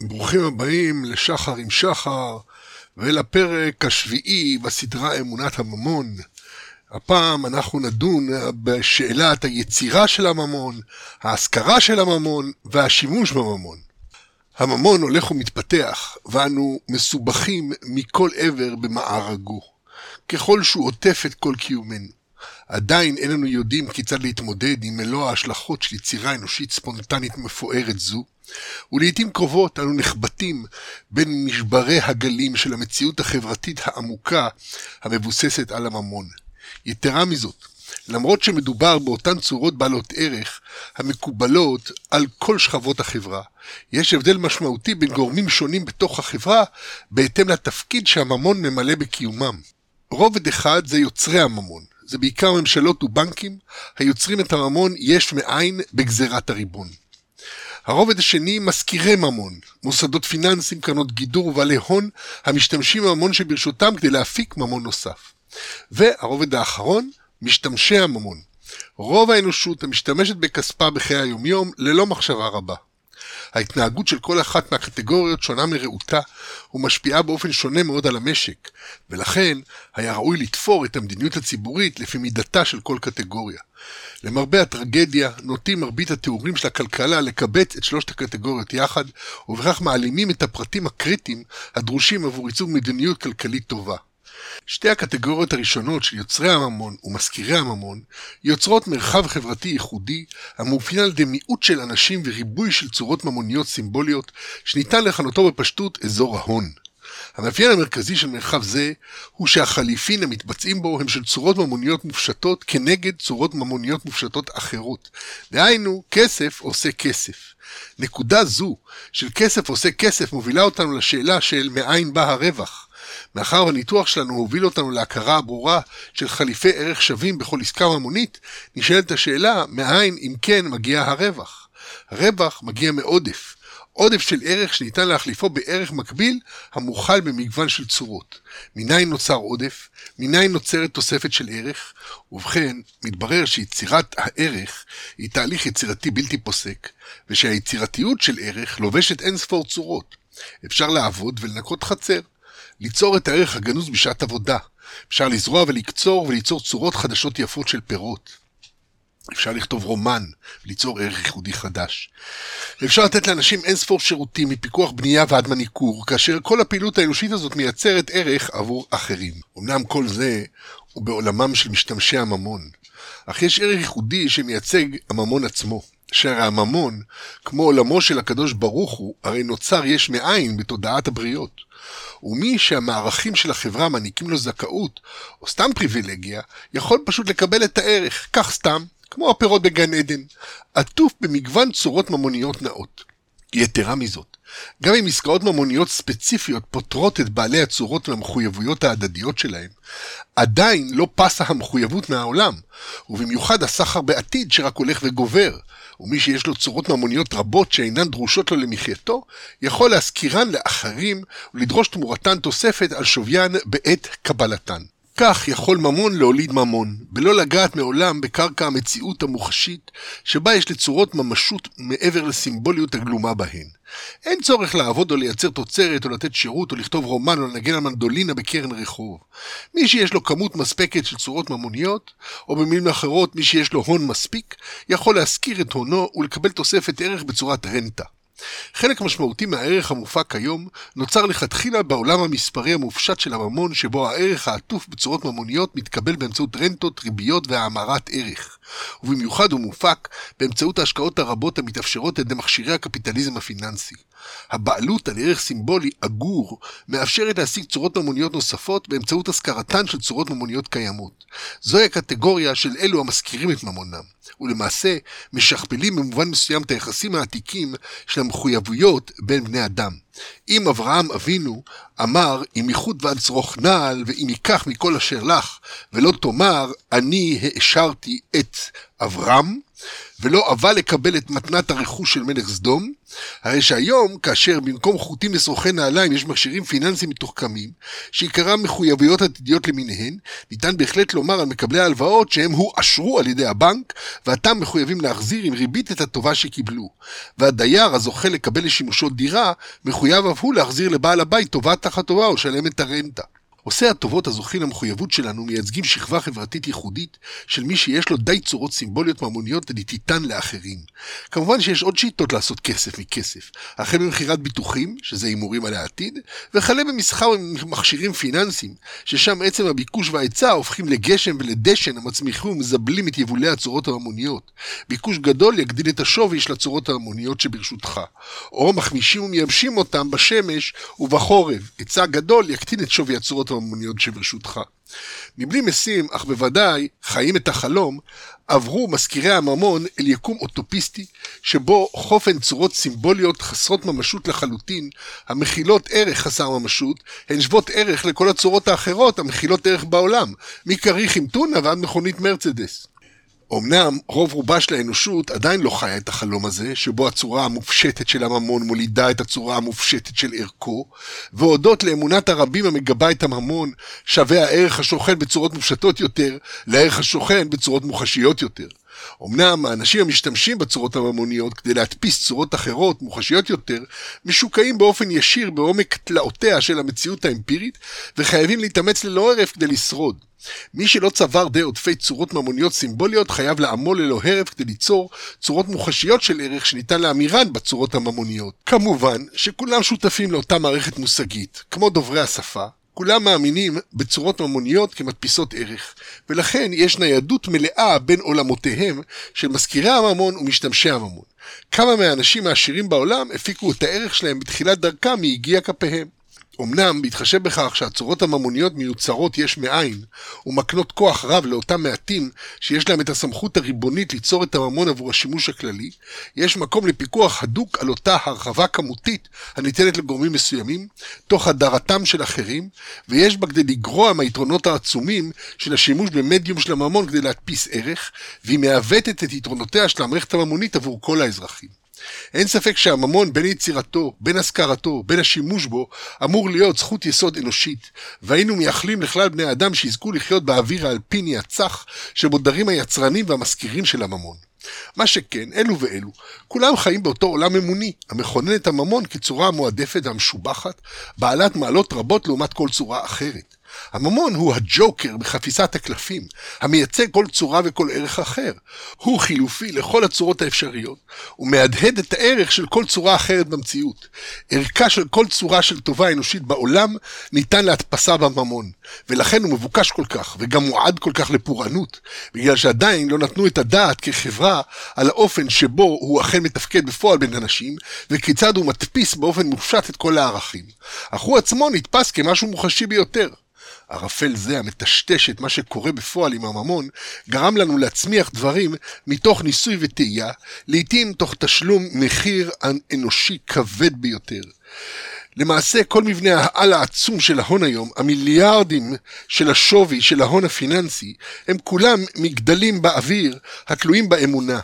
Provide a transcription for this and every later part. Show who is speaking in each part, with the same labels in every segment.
Speaker 1: ברוכים הבאים לשחר עם שחר ולפרק השביעי בסדרה אמונת הממון. הפעם אנחנו נדון בשאלת היצירה של הממון, ההשכרה של הממון והשימוש בממון. הממון הולך ומתפתח, ואנו מסובכים מכל עבר במארגו, ככל שהוא עוטף את כל קיומנו. עדיין איננו יודעים כיצד להתמודד עם מלוא ההשלכות של יצירה אנושית ספונטנית מפוארת זו, ולעיתים קרובות אנו נחבטים בין משברי הגלים של המציאות החברתית העמוקה המבוססת על הממון. יתרה מזאת, למרות שמדובר באותן צורות בעלות ערך המקובלות על כל שכבות החברה, יש הבדל משמעותי בין גורמים שונים בתוך החברה בהתאם לתפקיד שהממון ממלא בקיומם. רובד אחד זה יוצרי הממון, זה בעיקר ממשלות ובנקים היוצרים את הממון יש מאין בגזירת הריבון. הרובד השני, משכירי ממון, מוסדות פיננסיים, קרנות גידור ובעלי הון המשתמשים בממון שברשותם כדי להפיק ממון נוסף. והרובד האחרון, משתמשי הממון. רוב האנושות המשתמשת בכספה בחיי היומיום ללא מחשבה רבה. ההתנהגות של כל אחת מהקטגוריות שונה מרעותה ומשפיעה באופן שונה מאוד על המשק, ולכן היה ראוי לתפור את המדיניות הציבורית לפי מידתה של כל קטגוריה. למרבה הטרגדיה, נוטים מרבית התיאורים של הכלכלה לקבץ את שלושת הקטגוריות יחד, ובכך מעלימים את הפרטים הקריטיים הדרושים עבור ייצוג מדיניות כלכלית טובה. שתי הקטגוריות הראשונות של יוצרי הממון ומשכירי הממון יוצרות מרחב חברתי ייחודי המאופיין על ידי מיעוט של אנשים וריבוי של צורות ממוניות סימבוליות שניתן לכנותו בפשטות אזור ההון. המאפיין המרכזי של מרחב זה הוא שהחליפין המתבצעים בו הם של צורות ממוניות מופשטות כנגד צורות ממוניות מופשטות אחרות. דהיינו, כסף עושה כסף. נקודה זו של כסף עושה כסף מובילה אותנו לשאלה של מאין בא הרווח. מאחר והניתוח שלנו הוביל אותנו להכרה הברורה של חליפי ערך שווים בכל עסקה ממונית, נשאלת השאלה, מאין אם כן מגיע הרווח? הרווח מגיע מעודף. עודף של ערך שניתן להחליפו בערך מקביל המוכל במגוון של צורות. מניין נוצר עודף, מניין נוצרת תוספת של ערך, ובכן, מתברר שיצירת הערך היא תהליך יצירתי בלתי פוסק, ושהיצירתיות של ערך לובשת אין ספור צורות. אפשר לעבוד ולנקות חצר. ליצור את הערך הגנוז בשעת עבודה. אפשר לזרוע ולקצור וליצור צורות חדשות יפות של פירות. אפשר לכתוב רומן, ליצור ערך ייחודי חדש. ואפשר לתת לאנשים אין ספור שירותים מפיקוח בנייה ועד מניקור, כאשר כל הפעילות האנושית הזאת מייצרת ערך עבור אחרים. אמנם כל זה הוא בעולמם של משתמשי הממון, אך יש ערך ייחודי שמייצג הממון עצמו. שהרי הממון, כמו עולמו של הקדוש ברוך הוא, הרי נוצר יש מאין בתודעת הבריות. ומי שהמערכים של החברה מעניקים לו זכאות, או סתם פריבילגיה, יכול פשוט לקבל את הערך, כך סתם, כמו הפירות בגן עדן, עטוף במגוון צורות ממוניות נאות. יתרה מזאת, גם אם עסקאות ממוניות ספציפיות פותרות את בעלי הצורות והמחויבויות ההדדיות שלהם, עדיין לא פסה המחויבות מהעולם, ובמיוחד הסחר בעתיד שרק הולך וגובר, ומי שיש לו צורות ממוניות רבות שאינן דרושות לו למחייתו, יכול להשכירן לאחרים ולדרוש תמורתן תוספת על שוויין בעת קבלתן. כך יכול ממון להוליד ממון, בלא לגעת מעולם בקרקע המציאות המוחשית, שבה יש לצורות ממשות מעבר לסימבוליות הגלומה בהן. אין צורך לעבוד או לייצר תוצרת או לתת שירות או לכתוב רומן או לנגן על מנדולינה בקרן רחוב. מי שיש לו כמות מספקת של צורות ממוניות, או במילים אחרות מי שיש לו הון מספיק, יכול להשכיר את הונו ולקבל תוספת ערך בצורת רנטה. חלק משמעותי מהערך המופק כיום נוצר לכתחילה בעולם המספרי המופשט של הממון, שבו הערך העטוף בצורות ממוניות מתקבל באמצעות רנטות, ריביות והאמרת ערך. ובמיוחד הוא מופק באמצעות ההשקעות הרבות המתאפשרות על ידי מכשירי הקפיטליזם הפיננסי. הבעלות על ערך סימבולי אגור מאפשרת להשיג צורות ממוניות נוספות באמצעות השכרתן של צורות ממוניות קיימות. זוהי הקטגוריה של אלו המשכירים את ממונם, ולמעשה משכפלים במובן מסוים את היחסים העתיקים של המחויבויות בין בני אדם. אם אברהם אבינו אמר, אם איחוד ואצרוך נעל, ואם ייקח מכל אשר לך, ולא תאמר, אני העשרתי את אברהם, ולא אבל לקבל את מתנת הרכוש של מלך סדום, הרי שהיום, כאשר במקום חוטים לשרוכי נעליים יש מכשירים פיננסיים מתוחכמים, שעיקרם מחויבויות עתידיות למיניהן, ניתן בהחלט לומר על מקבלי ההלוואות שהם הואשרו על ידי הבנק, ועתם מחויבים להחזיר עם ריבית את הטובה שקיבלו. והדייר הזוכה לקבל לשימושו דירה, מחויב אף הוא להחזיר לבעל הבית טובה תחת טובה או לשלם את הרנטה. עושי הטובות הזוכים למחויבות שלנו מייצגים שכבה חברתית ייחודית של מי שיש לו די צורות סימבוליות ממוניות לטיטן לאחרים. כמובן שיש עוד שיטות לעשות כסף מכסף, החל ממכירת ביטוחים, שזה הימורים על העתיד, וכלה במסחר במכשירים פיננסיים, ששם עצם הביקוש וההיצע הופכים לגשם ולדשן המצמיחים ומזבלים את יבולי הצורות הממוניות. ביקוש גדול יגדיל את השווי של הצורות הממוניות שברשותך, או מחמישים ומייבשים אותם בשמש ובחורב. היצע גדול יקטין את שווי הצורות הממוניות שברשותך. מבלי משים, אך בוודאי חיים את החלום, עברו מזכירי הממון אל יקום אוטופיסטי, שבו חופן צורות סימבוליות חסרות ממשות לחלוטין, המכילות ערך חסר ממשות, הן שוות ערך לכל הצורות האחרות המכילות ערך בעולם, מכריך עם טונה ועד מכונית מרצדס. אמנם רוב רובה של האנושות עדיין לא חיה את החלום הזה, שבו הצורה המופשטת של הממון מולידה את הצורה המופשטת של ערכו, והודות לאמונת הרבים המגבה את הממון, שווה הערך השוכן בצורות מופשטות יותר, לערך השוכן בצורות מוחשיות יותר. אמנם האנשים המשתמשים בצורות הממוניות כדי להדפיס צורות אחרות, מוחשיות יותר, משוקעים באופן ישיר בעומק תלאותיה של המציאות האמפירית, וחייבים להתאמץ ללא הרף כדי לשרוד. מי שלא צבר די עודפי צורות ממוניות סימבוליות חייב לעמול ללא הרף כדי ליצור צורות מוחשיות של ערך שניתן להמירן בצורות הממוניות. כמובן שכולם שותפים לאותה מערכת מושגית, כמו דוברי השפה, כולם מאמינים בצורות ממוניות כמדפיסות ערך, ולכן יש ניידות מלאה בין עולמותיהם של מזכירי הממון ומשתמשי הממון. כמה מהאנשים העשירים בעולם הפיקו את הערך שלהם בתחילת דרכם מיגיע כפיהם. אמנם, בהתחשב בכך שהצורות הממוניות מיוצרות יש מאין, ומקנות כוח רב לאותם מעטים שיש להם את הסמכות הריבונית ליצור את הממון עבור השימוש הכללי, יש מקום לפיקוח הדוק על אותה הרחבה כמותית הניתנת לגורמים מסוימים, תוך הדרתם של אחרים, ויש בה כדי לגרוע מהיתרונות העצומים של השימוש במדיום של הממון כדי להדפיס ערך, והיא מעוותת את יתרונותיה של המערכת הממונית עבור כל האזרחים. אין ספק שהממון, בין יצירתו, בין השכרתו, בין השימוש בו, אמור להיות זכות יסוד אנושית, והיינו מייחלים לכלל בני אדם שיזכו לחיות באוויר האלפיני הצח, שבו דרים היצרנים והמשכירים של הממון. מה שכן, אלו ואלו, כולם חיים באותו עולם אמוני, המכונן את הממון כצורה המועדפת והמשובחת, בעלת מעלות רבות לעומת כל צורה אחרת. הממון הוא הג'וקר בחפיסת הקלפים, המייצג כל צורה וכל ערך אחר. הוא חילופי לכל הצורות האפשריות, ומהדהד את הערך של כל צורה אחרת במציאות. ערכה של כל צורה של טובה אנושית בעולם ניתן להדפסה בממון, ולכן הוא מבוקש כל כך, וגם מועד כל כך לפורענות, בגלל שעדיין לא נתנו את הדעת כחברה על האופן שבו הוא אכן מתפקד בפועל בין אנשים, וכיצד הוא מדפיס באופן מופשט את כל הערכים. אך הוא עצמו נתפס כמשהו מוחשי ביותר. ערפל זה המטשטש את מה שקורה בפועל עם הממון, גרם לנו להצמיח דברים מתוך ניסוי וטעייה, לעתים תוך תשלום מחיר אנושי כבד ביותר. למעשה כל מבנה העל העצום של ההון היום, המיליארדים של השווי של ההון הפיננסי, הם כולם מגדלים באוויר התלויים באמונה.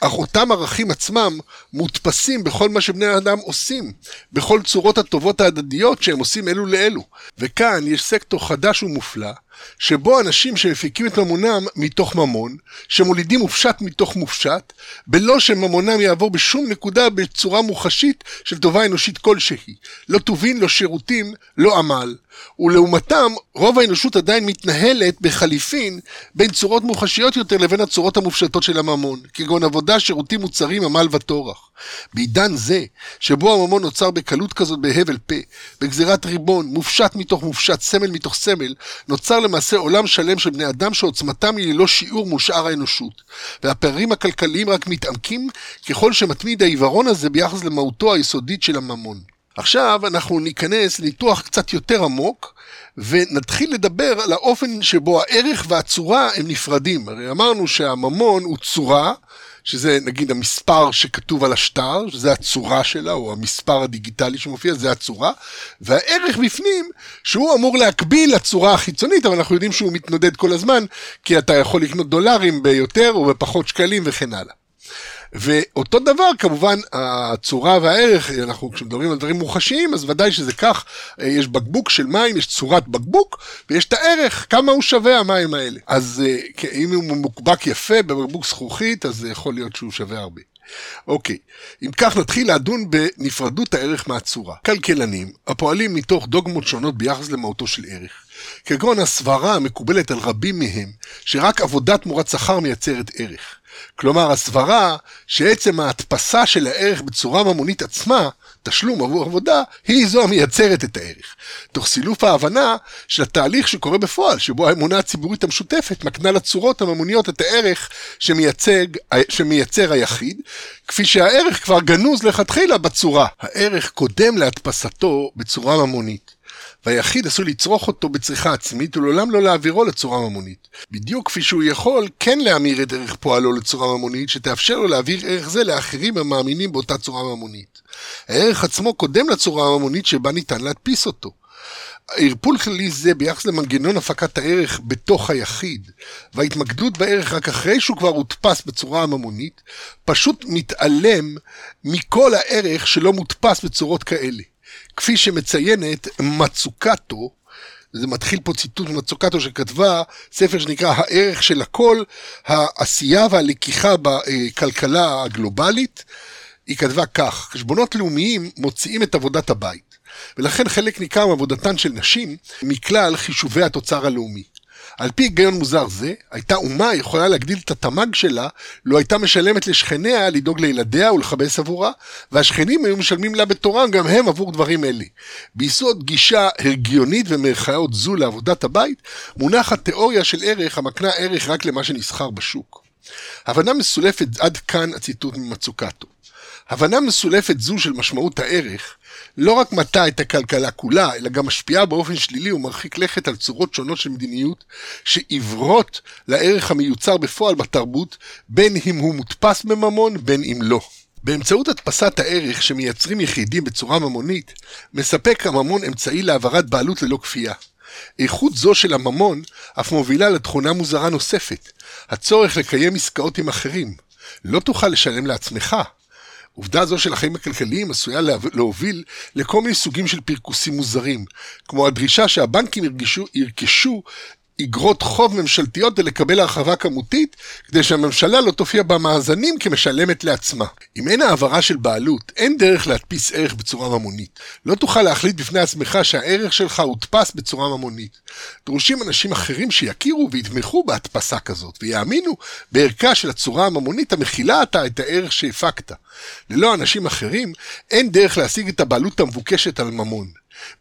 Speaker 1: אך אותם ערכים עצמם מודפסים בכל מה שבני האדם עושים, בכל צורות הטובות ההדדיות שהם עושים אלו לאלו. וכאן יש סקטור חדש ומופלא, שבו אנשים שמפיקים את ממונם מתוך ממון, שמולידים מופשט מתוך מופשט, בלא שממונם יעבור בשום נקודה בצורה מוחשית של טובה אנושית כלשהי. לא טובין, לא שירותים, לא עמל. ולעומתם, רוב האנושות עדיין מתנהלת בחליפין בין צורות מוחשיות יותר לבין הצורות המופשטות של הממון, כגון עבודה, שירותים, מוצרים, עמל וטורח. בעידן זה, שבו הממון נוצר בקלות כזאת בהבל פה, בגזירת ריבון, מופשט מתוך מופשט, סמל מתוך סמל, נוצר למעשה עולם שלם של בני אדם שעוצמתם היא ללא שיעור מול שאר האנושות. והפערים הכלכליים רק מתעמקים ככל שמתמיד העיוורון הזה ביחס למהותו היסודית של הממון. עכשיו אנחנו ניכנס לניתוח קצת יותר עמוק, ונתחיל לדבר על האופן שבו הערך והצורה הם נפרדים. הרי אמרנו שהממון הוא צורה, שזה נגיד המספר שכתוב על השטר, שזה הצורה שלה, או המספר הדיגיטלי שמופיע, זה הצורה, והערך בפנים, שהוא אמור להקביל לצורה החיצונית, אבל אנחנו יודעים שהוא מתנודד כל הזמן, כי אתה יכול לקנות דולרים ביותר או בפחות שקלים וכן הלאה. ואותו דבר, כמובן, הצורה והערך, אנחנו כשמדברים על דברים מוחשיים, אז ודאי שזה כך, יש בקבוק של מים, יש צורת בקבוק, ויש את הערך, כמה הוא שווה המים האלה. אז אה, אם הוא מוקבק יפה בבקבוק זכוכית, אז זה יכול להיות שהוא שווה הרבה. אוקיי, אם כך נתחיל לדון בנפרדות הערך מהצורה. כלכלנים, הפועלים מתוך דוגמות שונות ביחס למהותו של ערך, כגון הסברה המקובלת על רבים מהם, שרק עבודת תמורת שכר מייצרת ערך. כלומר, הסברה שעצם ההדפסה של הערך בצורה ממונית עצמה, תשלום עבור עבודה, היא זו המייצרת את הערך. תוך סילוף ההבנה של התהליך שקורה בפועל, שבו האמונה הציבורית המשותפת מקנה לצורות הממוניות את הערך שמייצג, שמייצר היחיד, כפי שהערך כבר גנוז לכתחילה בצורה. הערך קודם להדפסתו בצורה ממונית. והיחיד עשוי לצרוך אותו בצריכה עצמית ולעולם לא להעבירו לצורה ממונית. בדיוק כפי שהוא יכול כן להמיר את ערך פועלו לצורה ממונית, שתאפשר לו להעביר ערך זה לאחרים המאמינים באותה צורה ממונית. הערך עצמו קודם לצורה הממונית שבה ניתן להדפיס אותו. ערפול כללי זה ביחס למנגנון הפקת הערך בתוך היחיד, וההתמקדות בערך רק אחרי שהוא כבר הודפס בצורה הממונית, פשוט מתעלם מכל הערך שלא מודפס בצורות כאלה. כפי שמציינת מצוקטו, זה מתחיל פה ציטוט מצוקטו שכתבה ספר שנקרא הערך של הכל, העשייה והלקיחה בכלכלה הגלובלית. היא כתבה כך, חשבונות לאומיים מוציאים את עבודת הבית, ולכן חלק ניכר מעבודתן של נשים מכלל חישובי התוצר הלאומי. על פי היגיון מוזר זה, הייתה אומה יכולה להגדיל את התמ"ג שלה, לו הייתה משלמת לשכניה לדאוג לילדיה ולכבס עבורה, והשכנים היו משלמים לה בתורם גם הם עבור דברים אלה. ביסוד גישה הגיונית ומרכאות זו לעבודת הבית, מונחת תיאוריה של ערך המקנה ערך רק למה שנסחר בשוק. הבנה מסולפת, עד כאן הציטוט ממצוקתו. הבנה מסולפת זו של משמעות הערך, לא רק מטה את הכלכלה כולה, אלא גם משפיעה באופן שלילי ומרחיק לכת על צורות שונות של מדיניות, שעיוורות לערך המיוצר בפועל בתרבות, בין אם הוא מודפס בממון, בין אם לא. באמצעות הדפסת הערך שמייצרים יחידים בצורה ממונית, מספק הממון אמצעי להעברת בעלות ללא כפייה. איכות זו של הממון אף מובילה לתכונה מוזרה נוספת, הצורך לקיים עסקאות עם אחרים. לא תוכל לשלם לעצמך, עובדה זו של החיים הכלכליים עשויה להוביל לכל מיני סוגים של פרכוסים מוזרים, כמו הדרישה שהבנקים ירכשו אגרות חוב ממשלתיות כדי לקבל הרחבה כמותית, כדי שהממשלה לא תופיע במאזנים כמשלמת לעצמה. אם אין העברה של בעלות, אין דרך להדפיס ערך בצורה ממונית. לא תוכל להחליט בפני עצמך שהערך שלך הודפס בצורה ממונית. דרושים אנשים אחרים שיכירו ויתמכו בהדפסה כזאת, ויאמינו בערכה של הצורה הממונית המכילה אתה את הערך שהפקת. ללא אנשים אחרים, אין דרך להשיג את הבעלות המבוקשת על ממון.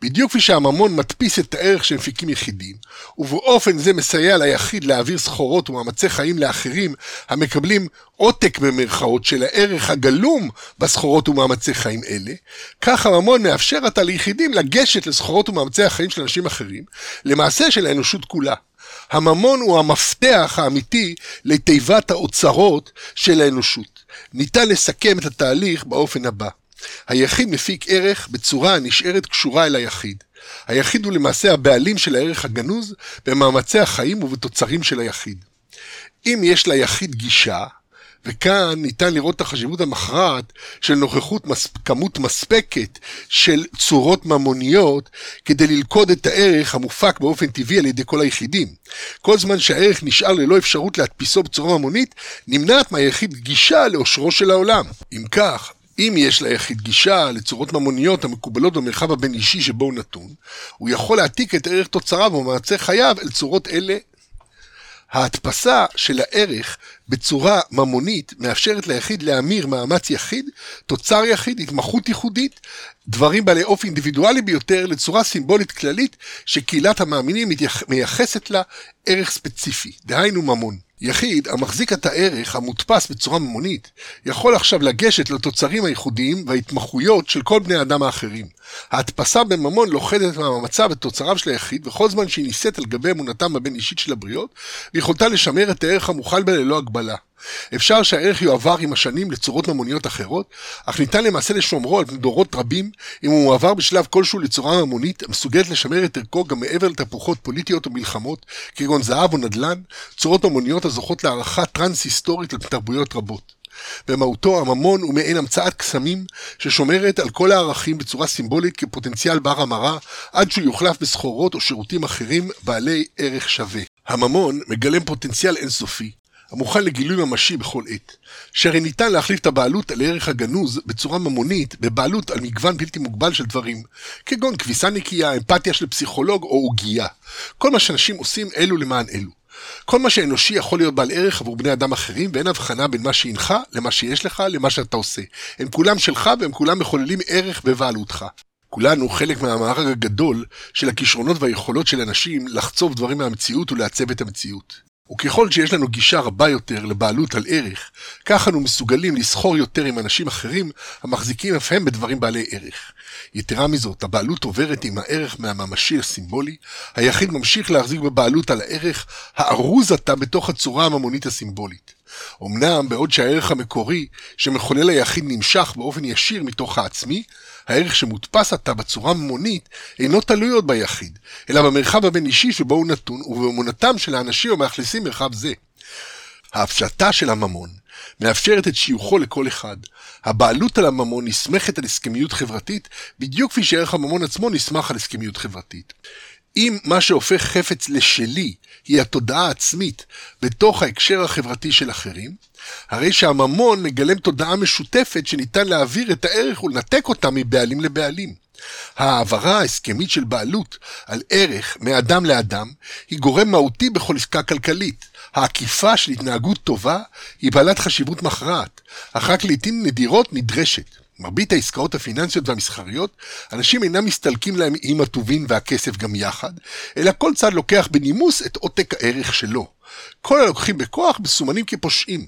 Speaker 1: בדיוק כפי שהממון מדפיס את הערך שמפיקים יחידים, ובאופן זה מסייע ליחיד להעביר סחורות ומאמצי חיים לאחרים המקבלים עותק במרכאות של הערך הגלום בסחורות ומאמצי חיים אלה, כך הממון מאפשר עתה ליחידים לגשת לסחורות ומאמצי החיים של אנשים אחרים, למעשה של האנושות כולה. הממון הוא המפתח האמיתי לתיבת האוצרות של האנושות. ניתן לסכם את התהליך באופן הבא. היחיד מפיק ערך בצורה הנשארת קשורה אל היחיד. היחיד הוא למעשה הבעלים של הערך הגנוז במאמצי החיים ובתוצרים של היחיד. אם יש ליחיד גישה, וכאן ניתן לראות את החשיבות המכרעת של נוכחות מס... כמות מספקת של צורות ממוניות כדי ללכוד את הערך המופק באופן טבעי על ידי כל היחידים. כל זמן שהערך נשאר ללא אפשרות להדפיסו בצורה ממונית, נמנעת מהיחיד גישה לאושרו של העולם. אם כך, אם יש ליחיד גישה לצורות ממוניות המקובלות במרחב הבין-אישי שבו הוא נתון, הוא יכול להעתיק את ערך תוצריו ומעצי חייו אל צורות אלה. ההדפסה של הערך בצורה ממונית מאפשרת ליחיד להמיר מאמץ יחיד, תוצר יחיד, התמחות ייחודית, דברים בעלי אופי אינדיבידואלי ביותר לצורה סימבולית כללית שקהילת המאמינים מייחסת לה ערך ספציפי, דהיינו ממון. יחיד המחזיק את הערך המודפס בצורה ממונית, יכול עכשיו לגשת לתוצרים הייחודיים וההתמחויות של כל בני האדם האחרים. ההדפסה בממון לוכדת מהמצב את תוצריו של היחיד, וכל זמן שהיא נישאת על גבי אמונתם הבין אישית של הבריות, ויכולתה לשמר את הערך המוכל בה ללא הגבלה. אפשר שהערך יועבר עם השנים לצורות ממוניות אחרות, אך ניתן למעשה לשומרו על דורות רבים אם הוא מועבר בשלב כלשהו לצורה ממונית המסוגלת לשמר את ערכו גם מעבר לתהפוכות פוליטיות ומלחמות, כגון זהב או נדל"ן, צורות ממוניות הזוכות להערכה טרנס-היסטורית על תרבויות רבות. במהותו הממון הוא מעין המצאת קסמים ששומרת על כל הערכים בצורה סימבולית כפוטנציאל בר המרה עד שהוא יוחלף בסחורות או שירותים אחרים בעלי ערך שווה. הממון מגלם פוטנציאל אינסופי, המוכן לגילוי ממשי בכל עת, שהרי ניתן להחליף את הבעלות על ערך הגנוז בצורה ממונית בבעלות על מגוון בלתי מוגבל של דברים, כגון כביסה נקייה, אמפתיה של פסיכולוג או עוגייה. כל מה שאנשים עושים אלו למען אלו. כל מה שאנושי יכול להיות בעל ערך עבור בני אדם אחרים, ואין הבחנה בין מה שהנך למה שיש לך למה שאתה עושה. הם כולם שלך והם כולם מחוללים ערך בבעלותך. כולנו חלק מהמארג הגדול של הכישרונות והיכולות של אנשים לחצוב דברים מהמציאות ולעצב את המציאות. וככל שיש לנו גישה רבה יותר לבעלות על ערך, כך אנו מסוגלים לסחור יותר עם אנשים אחרים המחזיקים אף הם בדברים בעלי ערך. יתרה מזאת, הבעלות עוברת עם הערך מהממשי הסימבולי, היחיד ממשיך להחזיק בבעלות על הערך הארוז עתה בתוך הצורה הממונית הסימבולית. אמנם, בעוד שהערך המקורי שמחולל היחיד נמשך באופן ישיר מתוך העצמי, הערך שמודפס עתה בצורה ממונית אינו תלוי עוד ביחיד, אלא במרחב הבין-אישי שבו הוא נתון ובאמונתם של האנשים המאכלסים מרחב זה. ההפשטה של הממון מאפשרת את שיוכו לכל אחד. הבעלות על הממון נסמכת על הסכמיות חברתית, בדיוק כפי שערך הממון עצמו נסמך על הסכמיות חברתית. אם מה שהופך חפץ לשלי היא התודעה העצמית בתוך ההקשר החברתי של אחרים, הרי שהממון מגלם תודעה משותפת שניתן להעביר את הערך ולנתק אותה מבעלים לבעלים. ההעברה ההסכמית של בעלות על ערך מאדם לאדם היא גורם מהותי בכל עסקה כלכלית. העקיפה של התנהגות טובה היא בעלת חשיבות מכרעת, אך רק לעיתים נדירות נדרשת. מרבית העסקאות הפיננסיות והמסחריות, אנשים אינם מסתלקים להם עם הטובין והכסף גם יחד, אלא כל צד לוקח בנימוס את עותק הערך שלו. כל הלוקחים בכוח מסומנים כפושעים.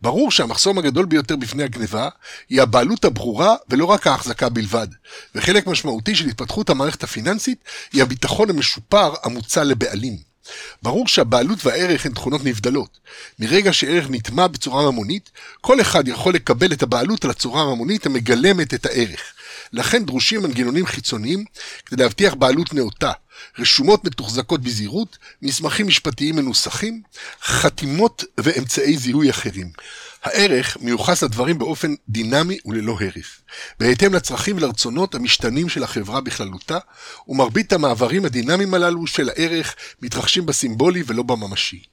Speaker 1: ברור שהמחסום הגדול ביותר בפני הגניבה היא הבעלות הברורה ולא רק ההחזקה בלבד, וחלק משמעותי של התפתחות המערכת הפיננסית היא הביטחון המשופר המוצע לבעלים. ברור שהבעלות והערך הן תכונות נבדלות. מרגע שערך נטמע בצורה ממונית, כל אחד יכול לקבל את הבעלות על הצורה הממונית המגלמת את הערך. לכן דרושים מנגנונים חיצוניים כדי להבטיח בעלות נאותה, רשומות מתוחזקות בזהירות, מסמכים משפטיים מנוסחים, חתימות ואמצעי זיהוי אחרים. הערך מיוחס לדברים באופן דינמי וללא הרף, בהתאם לצרכים ולרצונות המשתנים של החברה בכללותה, ומרבית המעברים הדינמיים הללו של הערך מתרחשים בסימבולי ולא בממשי.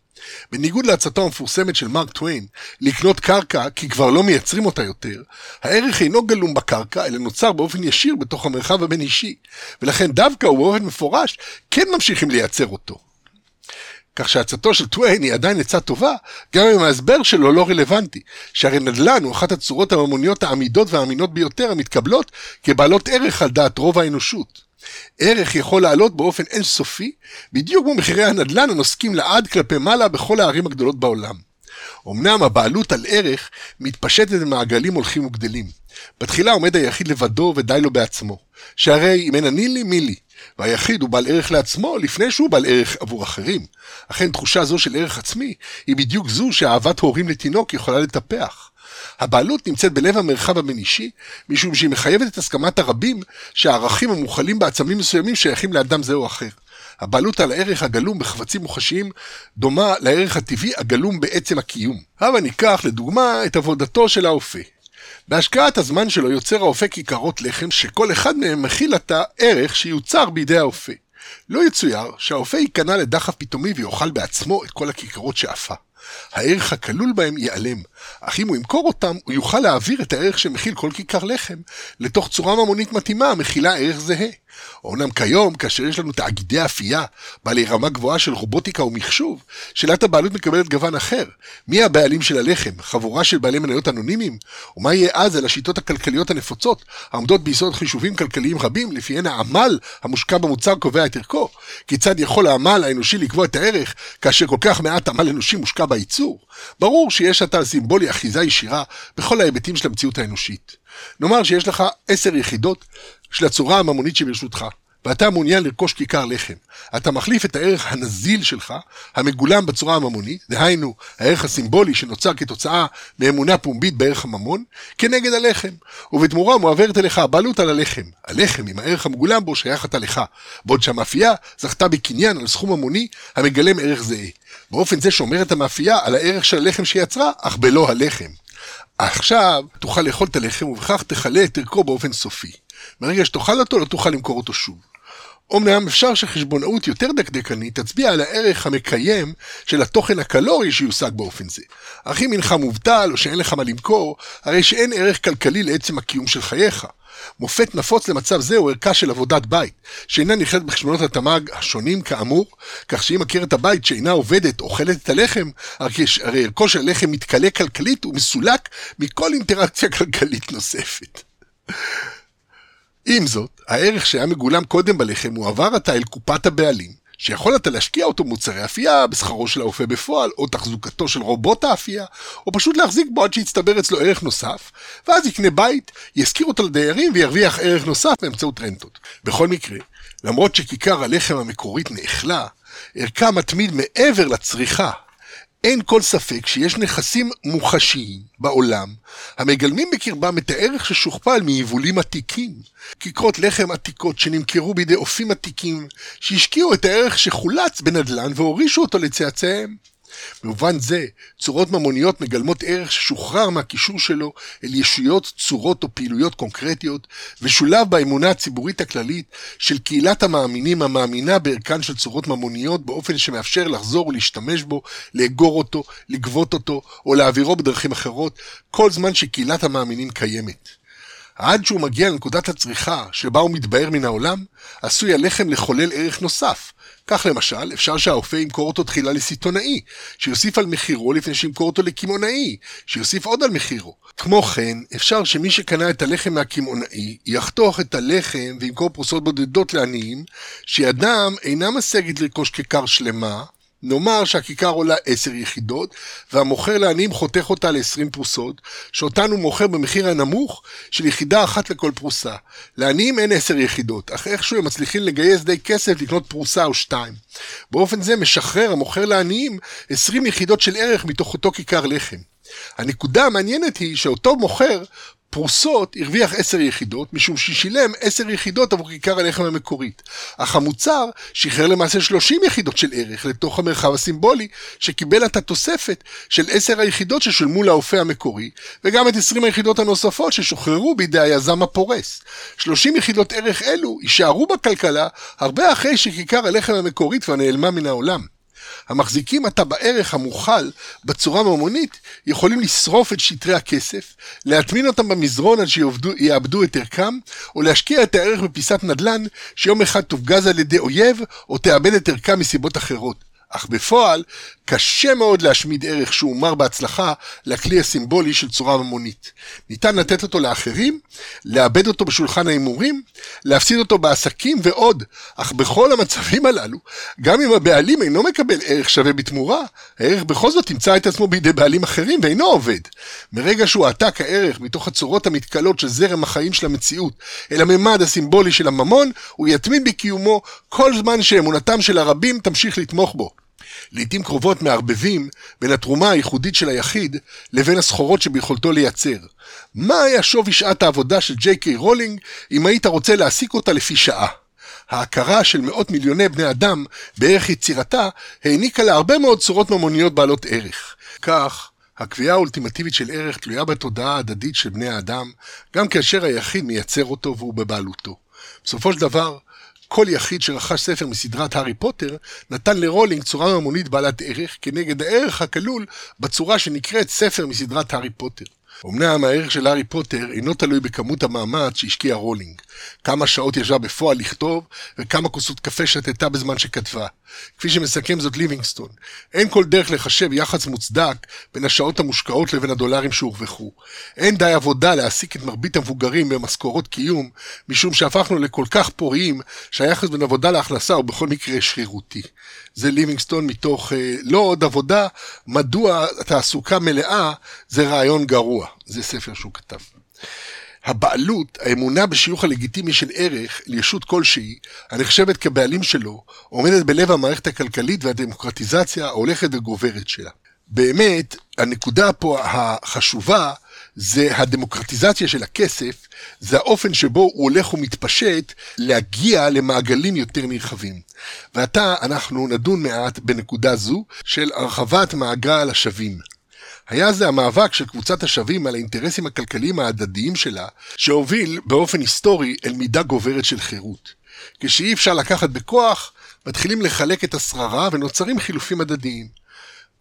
Speaker 1: בניגוד לעצתו המפורסמת של מרק טוויין, לקנות קרקע כי כבר לא מייצרים אותה יותר, הערך אינו גלום בקרקע, אלא נוצר באופן ישיר בתוך המרחב הבין-אישי, ולכן דווקא ובאופן מפורש כן ממשיכים לייצר אותו. כך שעצתו של טוויין היא עדיין עצה טובה, גם אם ההסבר שלו לא רלוונטי, שהרי נדל"ן הוא אחת הצורות הממוניות העמידות והאמינות ביותר המתקבלות כבעלות ערך על דעת רוב האנושות. ערך יכול לעלות באופן אינסופי, בדיוק כמו מחירי הנדל"ן הנוסקים לעד כלפי מעלה בכל הערים הגדולות בעולם. אמנם הבעלות על ערך מתפשטת במעגלים הולכים וגדלים. בתחילה עומד היחיד לבדו ודי לו בעצמו, שהרי אם אין אני לי, מי לי. והיחיד הוא בעל ערך לעצמו לפני שהוא בעל ערך עבור אחרים. אכן תחושה זו של ערך עצמי היא בדיוק זו שאהבת הורים לתינוק יכולה לטפח. הבעלות נמצאת בלב המרחב הבין-אישי, משום שהיא מחייבת את הסכמת הרבים שהערכים המוכלים בעצמים מסוימים שייכים לאדם זה או אחר. הבעלות על הערך הגלום בחפצים מוחשיים דומה לערך הטבעי הגלום בעצם הקיום. הבה ניקח לדוגמה את עבודתו של האופה. בהשקעת הזמן שלו יוצר האופה כיכרות לחם שכל אחד מהם מכיל עתה ערך שיוצר בידי האופה. לא יצויר שהאופה ייכנע לדחף פתאומי ויאכל בעצמו את כל הכיכרות שאפה. הערך הכלול בהם ייעלם, אך אם הוא ימכור אותם, הוא יוכל להעביר את הערך שמכיל כל כיכר לחם לתוך צורה ממונית מתאימה המכילה ערך זהה. אומנם כיום, כאשר יש לנו תאגידי אפייה, בעלי רמה גבוהה של רובוטיקה ומחשוב, שאלת הבעלות מקבלת גוון אחר. מי הבעלים של הלחם? חבורה של בעלי מניות אנונימיים? ומה יהיה אז על השיטות הכלכליות הנפוצות, העומדות ביסוד חישובים כלכליים רבים, לפיהן העמל המושקע במוצר קובע את ערכו? כיצד יכול העמל האנושי לקבוע את הערך, כאשר כל כך מעט עמל אנושי מושקע בייצור? ברור שיש עתה סימבולי אחיזה ישירה בכל ההיבטים של המציאות האנושית. נאמר שיש לך עשר יחידות של הצורה הממונית שברשותך. ואתה מעוניין לרכוש כיכר לחם. אתה מחליף את הערך הנזיל שלך, המגולם בצורה הממונית, דהיינו, הערך הסימבולי שנוצר כתוצאה מאמונה פומבית בערך הממון, כנגד הלחם. ובתמורה מועברת אליך הבעלות על הלחם. הלחם עם הערך המגולם בו שייך אתה לך, בעוד שהמאפייה זכתה בקניין על סכום ממוני המגלם ערך זהה. באופן זה שומרת המאפייה על הערך של הלחם שיצרה, אך בלא הלחם. עכשיו תוכל לאכול את הלחם ובכך תכלה את ערכו באופן סופי. ברגע שתאכל אותו לא תוכל למכור אותו שוב. אמנם אפשר שחשבונאות יותר דקדקנית תצביע על הערך המקיים של התוכן הקלורי שיושג באופן זה. אך אם אינך מובטל או שאין לך מה למכור, הרי שאין ערך כלכלי לעצם הקיום של חייך. מופת נפוץ למצב זה הוא ערכה של עבודת בית, שאינה נכללת בחשבונות התמ"ג השונים כאמור, כך שאם עקרת הבית שאינה עובדת אוכלת את הלחם, הרי ערכו של הלחם מתכלה כלכלית ומסולק מכל אינטראקציה כלכלית נוספת. עם זאת, הערך שהיה מגולם קודם בלחם הועבר עתה אל קופת הבעלים, שיכול אתה להשקיע אותו במוצרי אפייה, בשכרו של האופה בפועל, או תחזוקתו של רובוט האפייה, או פשוט להחזיק בו עד שיצטבר אצלו ערך נוסף, ואז יקנה בית, ישכיר אותו לדיירים וירוויח ערך נוסף באמצעות רנטות. בכל מקרה, למרות שכיכר הלחם המקורית נאכלה, ערכה מתמיד מעבר לצריכה אין כל ספק שיש נכסים מוחשיים בעולם המגלמים בקרבם את הערך ששוכפל מיבולים עתיקים. כיכרות לחם עתיקות שנמכרו בידי אופים עתיקים שהשקיעו את הערך שחולץ בנדל"ן והורישו אותו לצאצאיהם. במובן זה, צורות ממוניות מגלמות ערך ששוחרר מהקישור שלו אל ישויות, צורות או פעילויות קונקרטיות, ושולב באמונה הציבורית הכללית של קהילת המאמינים המאמינה בערכן של צורות ממוניות באופן שמאפשר לחזור ולהשתמש בו, לאגור אותו, לגבות אותו, או להעבירו בדרכים אחרות, כל זמן שקהילת המאמינים קיימת. עד שהוא מגיע לנקודת הצריכה שבה הוא מתבהר מן העולם, עשוי הלחם לחולל ערך נוסף, כך למשל, אפשר שהאופה ימכור אותו תחילה לסיטונאי, שיוסיף על מחירו לפני שימכור אותו לקמעונאי, שיוסיף עוד על מחירו. כמו כן, אפשר שמי שקנה את הלחם מהקמעונאי, יחתוך את הלחם וימכור פרוסות בודדות לעניים, שידם אינה משגת לרכוש כיכר שלמה, נאמר שהכיכר עולה 10 יחידות, והמוכר לעניים חותך אותה ל-20 פרוסות, שאותן הוא מוכר במחיר הנמוך של יחידה אחת לכל פרוסה. לעניים אין 10 יחידות, אך איכשהו הם מצליחים לגייס די כסף לקנות פרוסה או שתיים. באופן זה משחרר המוכר לעניים 20 יחידות של ערך מתוך אותו כיכר לחם. הנקודה המעניינת היא שאותו מוכר פרוסות הרוויח 10 יחידות, משום ששילם 10 יחידות עבור כיכר הלחם המקורית. אך המוצר שחרר למעשה 30 יחידות של ערך לתוך המרחב הסימבולי, שקיבל את התוספת של 10 היחידות ששולמו לאופה המקורי, וגם את 20 היחידות הנוספות ששוחררו בידי היזם הפורס. 30 יחידות ערך אלו יישארו בכלכלה הרבה אחרי שכיכר הלחם המקורית כבר נעלמה מן העולם. המחזיקים עתה בערך המוכל בצורה ממונית, יכולים לשרוף את שטרי הכסף, להטמין אותם במזרון עד שיאבדו את ערכם, או להשקיע את הערך בפיסת נדל"ן שיום אחד תופגז על ידי אויב, או תאבד את ערכם מסיבות אחרות. אך בפועל, קשה מאוד להשמיד ערך שהומר בהצלחה לכלי הסימבולי של צורה ממונית. ניתן לתת אותו לאחרים, לאבד אותו בשולחן ההימורים, להפסיד אותו בעסקים ועוד, אך בכל המצבים הללו, גם אם הבעלים אינו מקבל ערך שווה בתמורה, הערך בכל זאת ימצא את עצמו בידי בעלים אחרים ואינו עובד. מרגע שהוא עתק הערך מתוך הצורות המתכלות של זרם החיים של המציאות אל הממד הסימבולי של הממון, הוא יתמיד בקיומו כל זמן שאמונתם של הרבים תמשיך לתמוך בו. לעיתים קרובות מערבבים בין התרומה הייחודית של היחיד לבין הסחורות שביכולתו לייצר. מה היה שווי שעת העבודה של ג'יי קיי רולינג אם היית רוצה להעסיק אותה לפי שעה? ההכרה של מאות מיליוני בני אדם בערך יצירתה העניקה לה הרבה מאוד צורות ממוניות בעלות ערך. כך, הקביעה האולטימטיבית של ערך תלויה בתודעה ההדדית של בני האדם, גם כאשר היחיד מייצר אותו והוא בבעלותו. בסופו של דבר, כל יחיד שרכש ספר מסדרת הארי פוטר, נתן לרולינג צורה ממונית בעלת ערך כנגד הערך הכלול בצורה שנקראת ספר מסדרת הארי פוטר. אמנם הערך של הארי פוטר אינו תלוי בכמות המאמץ שהשקיע רולינג, כמה שעות ישבה בפועל לכתוב, וכמה כוסות קפה שתתה בזמן שכתבה. כפי שמסכם זאת ליבינגסטון, אין כל דרך לחשב יחס מוצדק בין השעות המושקעות לבין הדולרים שהורווחו. אין די עבודה להעסיק את מרבית המבוגרים במשכורות קיום, משום שהפכנו לכל כך פוריים, שהיחס בין עבודה להכנסה הוא בכל מקרה שרירותי. זה ליבינגסטון מתוך אה, לא עוד עבודה, מדוע תעסוקה מלאה זה רעיון גרוע. זה ספר שהוא כתב. הבעלות, האמונה בשיוך הלגיטימי של ערך לישות כלשהי, הנחשבת כבעלים שלו, עומדת בלב המערכת הכלכלית והדמוקרטיזציה ההולכת וגוברת שלה. באמת, הנקודה פה החשובה זה הדמוקרטיזציה של הכסף, זה האופן שבו הוא הולך ומתפשט להגיע למעגלים יותר נרחבים. ועתה אנחנו נדון מעט בנקודה זו של הרחבת מעגל השווים. היה זה המאבק של קבוצת השווים על האינטרסים הכלכליים ההדדיים שלה, שהוביל באופן היסטורי אל מידה גוברת של חירות. כשאי אפשר לקחת בכוח, מתחילים לחלק את השררה ונוצרים חילופים הדדיים.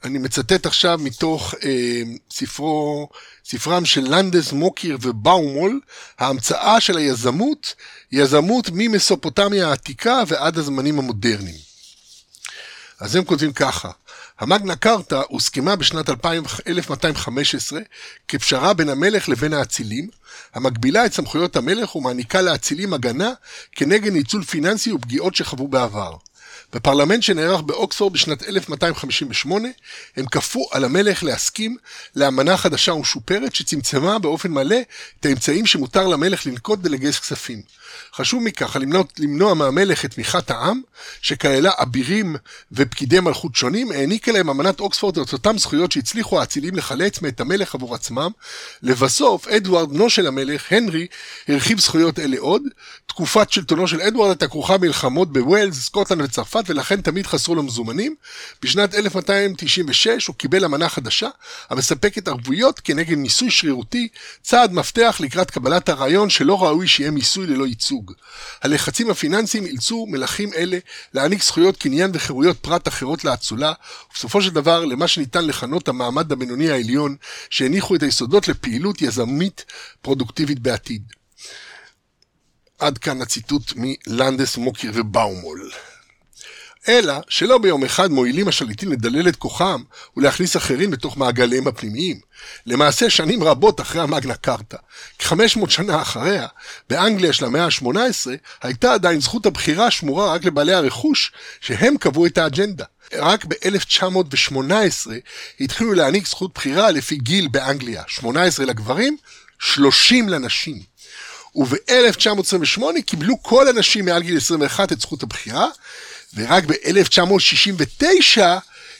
Speaker 1: אני מצטט עכשיו מתוך אה, ספרו, ספרם של לנדס, מוקיר ובאומול, ההמצאה של היזמות, יזמות ממסופוטמיה העתיקה ועד הזמנים המודרניים. אז הם כותבים ככה, המגנה קרתא הוסכמה בשנת 1215 כפשרה בין המלך לבין האצילים, המגבילה את סמכויות המלך ומעניקה לאצילים הגנה כנגד ניצול פיננסי ופגיעות שחוו בעבר. בפרלמנט שנערך באוקספורד בשנת 1258, הם כפו על המלך להסכים לאמנה חדשה ומשופרת שצמצמה באופן מלא את האמצעים שמותר למלך לנקוט בלגייס כספים. חשוב מכך, למנוע, למנוע מהמלך את תמיכת העם, שכללה אבירים ופקידי מלכות שונים, העניקה להם אמנת אוקספורד את אותם זכויות שהצליחו האצילים לחלץ מאת המלך עבור עצמם. לבסוף, אדוארד, בנו של המלך, הנרי, הרחיב זכויות אלה עוד. תקופת שלטונו של אדוארד הייתה כרוכה במלחמות בווילס, סקוטלנד וצרפת, ולכן תמיד חסרו לו מזומנים. בשנת 1296 הוא קיבל אמנה חדשה, המספקת ערבויות כנגד מיסוי שרירותי, צעד מפתח לקראת קבלת הרעיון שלא ראוי שיהיה מיסוי ללא ייצוג. הלחצים הפיננסיים אילצו מלכים אלה להעניק זכויות קניין וחירויות פרט אחרות לאצולה, ובסופו של דבר למה שניתן לכנות המעמד הבינוני העליון, שהניחו את היסודות לפעילות יזמית פרודוקטיבית בעתיד. עד כאן הציטוט מלנדס, מוקיר ובאומול. אלא שלא ביום אחד מועילים השליטים לדלל את כוחם ולהכניס אחרים בתוך מעגליהם הפנימיים. למעשה שנים רבות אחרי המגנה קרתא, כ-500 שנה אחריה, באנגליה של המאה ה-18, הייתה עדיין זכות הבחירה שמורה רק לבעלי הרכוש, שהם קבעו את האג'נדה. רק ב-1918 התחילו להעניק זכות בחירה לפי גיל באנגליה, 18 לגברים, 30 לנשים. וב-1928 קיבלו כל הנשים מעל גיל 21 את זכות הבחירה, ורק ב-1969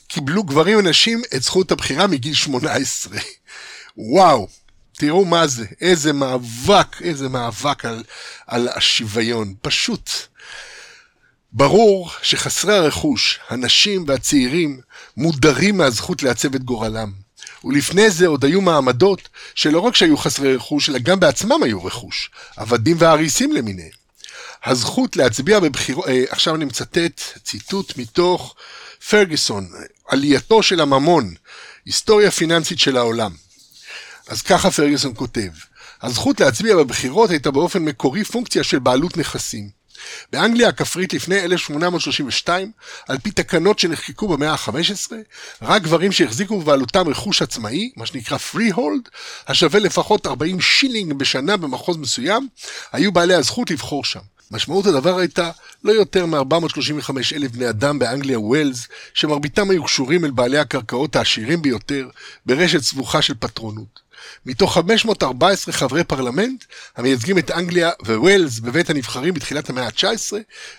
Speaker 1: קיבלו גברים ונשים את זכות הבחירה מגיל 18. וואו, תראו מה זה, איזה מאבק, איזה מאבק על, על השוויון. פשוט. ברור שחסרי הרכוש, הנשים והצעירים, מודרים מהזכות לעצב את גורלם. ולפני זה עוד היו מעמדות שלא רק שהיו חסרי רכוש, אלא גם בעצמם היו רכוש, עבדים ואריסים למיניהם. הזכות להצביע בבחירות, אה, עכשיו אני מצטט ציטוט מתוך פרגוסון, עלייתו של הממון, היסטוריה פיננסית של העולם. אז ככה פרגוסון כותב, הזכות להצביע בבחירות הייתה באופן מקורי פונקציה של בעלות נכסים. באנגליה הכפרית לפני 1832, על פי תקנות שנחקקו במאה ה-15, רק גברים שהחזיקו בבעלותם רכוש עצמאי, מה שנקרא freehold, השווה לפחות 40 שילינג בשנה במחוז מסוים, היו בעלי הזכות לבחור שם. משמעות הדבר הייתה לא יותר מ-435 אלף בני אדם באנגליה ווילס, שמרביתם היו קשורים אל בעלי הקרקעות העשירים ביותר, ברשת סבוכה של פטרונות. מתוך 514 חברי פרלמנט המייצגים את אנגליה וווילס בבית הנבחרים בתחילת המאה ה-19,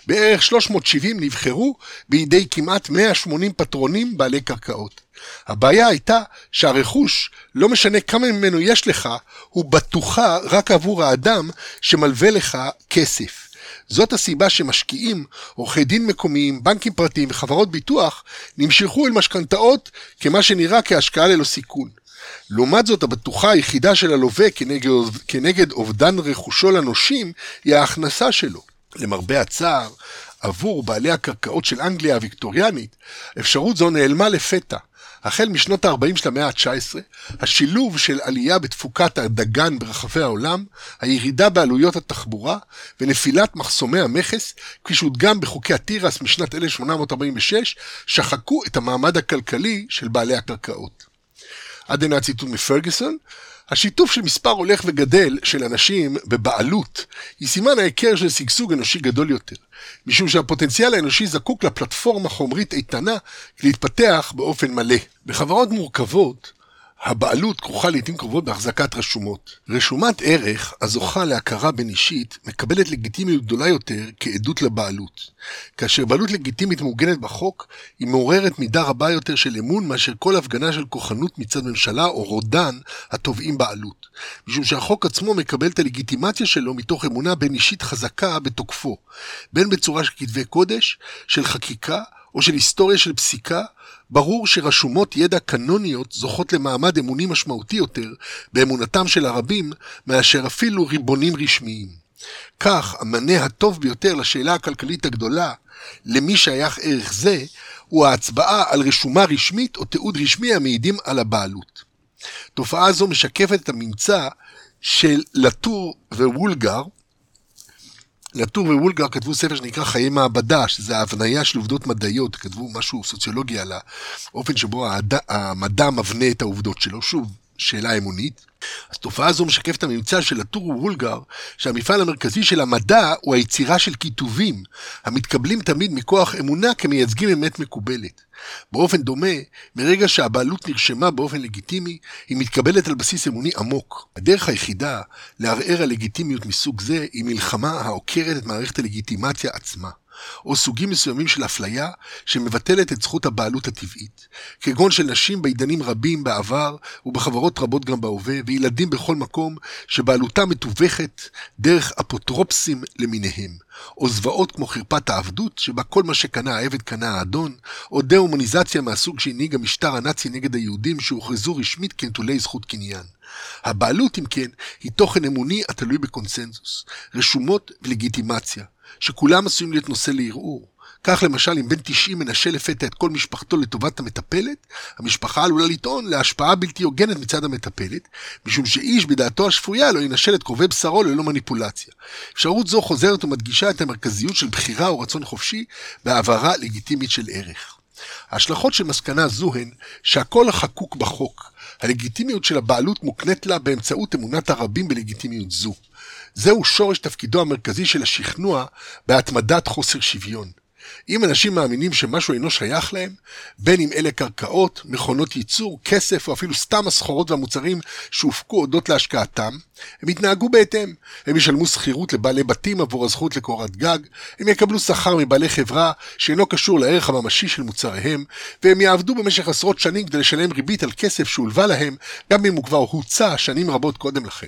Speaker 1: בערך 370 נבחרו בידי כמעט 180 פטרונים בעלי קרקעות. הבעיה הייתה שהרכוש, לא משנה כמה ממנו יש לך, הוא בטוחה רק עבור האדם שמלווה לך כסף. זאת הסיבה שמשקיעים, עורכי דין מקומיים, בנקים פרטיים וחברות ביטוח נמשכו אל משכנתאות כמה שנראה כהשקעה ללא סיכון. לעומת זאת, הבטוחה היחידה של הלווה כנגד, כנגד אובדן רכושו לנושים היא ההכנסה שלו. למרבה הצער, עבור בעלי הקרקעות של אנגליה הוויקטוריאנית, אפשרות זו נעלמה לפתע. החל משנות ה-40 של המאה ה-19, השילוב של עלייה בתפוקת הדגן ברחבי העולם, הירידה בעלויות התחבורה ונפילת מחסומי המכס, כפי שהודגם בחוקי התירס משנת 1846, שחקו את המעמד הכלכלי של בעלי הקרקעות. עד הנה הציטוט מפרגוסון, השיתוף של מספר הולך וגדל של אנשים בבעלות היא סימן ההיכר של שגשוג אנושי גדול יותר, משום שהפוטנציאל האנושי זקוק לפלטפורמה חומרית איתנה להתפתח באופן מלא. בחברות מורכבות, הבעלות כרוכה לעיתים קרובות בהחזקת רשומות. רשומת ערך, הזוכה להכרה בין אישית, מקבלת לגיטימיות גדולה יותר כעדות לבעלות. כאשר בעלות לגיטימית מעוגנת בחוק, היא מעוררת מידה רבה יותר של אמון מאשר כל הפגנה של כוחנות מצד ממשלה או רודן התובעים בעלות. משום שהחוק עצמו מקבל את הלגיטימציה שלו מתוך אמונה בין אישית חזקה בתוקפו, בין בצורה של כתבי קודש, של חקיקה, או של היסטוריה של פסיקה, ברור שרשומות ידע קנוניות זוכות למעמד אמוני משמעותי יותר באמונתם של הרבים מאשר אפילו ריבונים רשמיים. כך, המענה הטוב ביותר לשאלה הכלכלית הגדולה, למי שייך ערך זה, הוא ההצבעה על רשומה רשמית או תיעוד רשמי המעידים על הבעלות. תופעה זו משקפת את הממצא של לטור ווולגר, לטור ווולגר כתבו ספר שנקרא חיי מעבדה, שזה ההבניה של עובדות מדעיות, כתבו משהו סוציולוגי על האופן שבו המדע מבנה את העובדות שלו. שוב, שאלה אמונית. אז תופעה זו משקפת הממצא של הטור וולגר, שהמפעל המרכזי של המדע הוא היצירה של כיתובים, המתקבלים תמיד מכוח אמונה כמייצגים אמת מקובלת. באופן דומה, מרגע שהבעלות נרשמה באופן לגיטימי, היא מתקבלת על בסיס אמוני עמוק. הדרך היחידה לערער על לגיטימיות מסוג זה היא מלחמה העוקרת את מערכת הלגיטימציה עצמה. או סוגים מסוימים של אפליה שמבטלת את זכות הבעלות הטבעית, כגון של נשים בעידנים רבים בעבר ובחברות רבות גם בהווה, וילדים בכל מקום שבעלותם מתווכת דרך אפוטרופסים למיניהם, או זוועות כמו חרפת העבדות, שבה כל מה שקנה העבד קנה האדון, או דה-הומניזציה מהסוג שהנהיג המשטר הנאצי נגד היהודים שהוכרזו רשמית כנטולי זכות קניין. הבעלות, אם כן, היא תוכן אמוני התלוי בקונסנזוס, רשומות ולגיטימציה, שכולם עשויים להיות נושא לערעור. כך למשל, אם בן 90 מנשל לפתע את כל משפחתו לטובת המטפלת, המשפחה עלולה לטעון להשפעה בלתי הוגנת מצד המטפלת, משום שאיש בדעתו השפויה לא ינשל את קרובי בשרו ללא מניפולציה. אפשרות זו חוזרת ומדגישה את המרכזיות של בחירה או רצון חופשי בהעברה לגיטימית של ערך. ההשלכות של מסקנה זו הן שהכל החקוק בחוק, הלגיטימיות של הבעלות מוקנית לה באמצעות אמונת הרבים בלגיטימיות זו. זהו שורש תפקידו המרכזי של השכנוע בהתמדת חוסר שוויון. אם אנשים מאמינים שמשהו אינו שייך להם, בין אם אלה קרקעות, מכונות ייצור, כסף או אפילו סתם הסחורות והמוצרים שהופקו הודות להשקעתם, הם יתנהגו בהתאם. הם ישלמו שכירות לבעלי בתים עבור הזכות לקורת גג, הם יקבלו שכר מבעלי חברה שאינו קשור לערך הממשי של מוצריהם, והם יעבדו במשך עשרות שנים כדי לשלם ריבית על כסף שהולווה להם, גם אם הוא כבר הוצע שנים רבות קודם לכן.